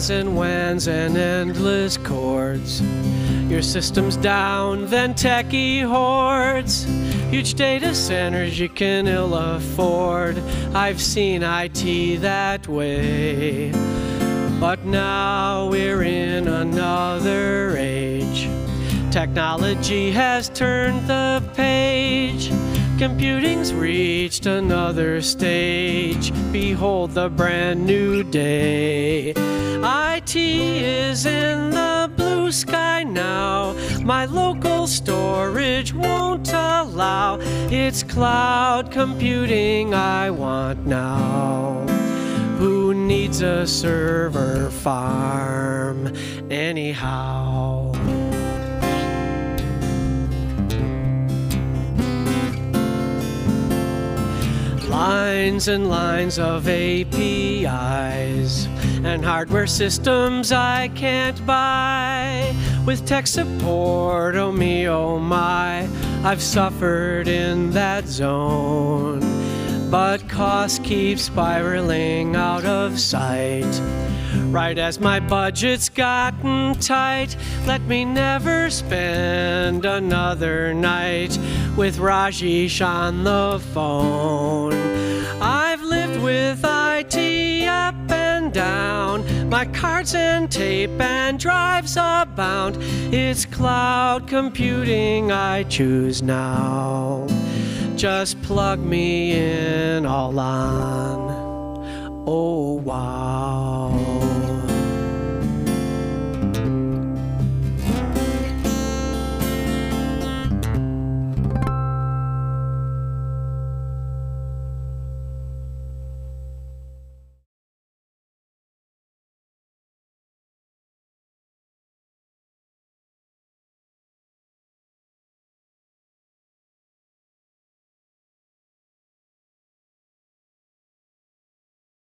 ands and whens and endless chords. Your system's down, then techie hordes. Huge data centers you can ill afford. I've seen IT that way. But now we're in another age. Technology has turned the page. Computing's reached another stage. Behold the brand new day. IT is in the blue sky now. My local storage won't allow. It's cloud computing I want now. Who needs a server farm anyhow? Lines and lines of APIs and hardware systems I can't buy. With tech support, oh me, oh my, I've suffered in that zone. But cost keeps spiraling out of sight. Right as my budget's gotten tight, let me never spend another night with Rajesh on the phone. My cards and tape and drives abound. It's cloud computing I choose now. Just plug me in all on. Oh wow.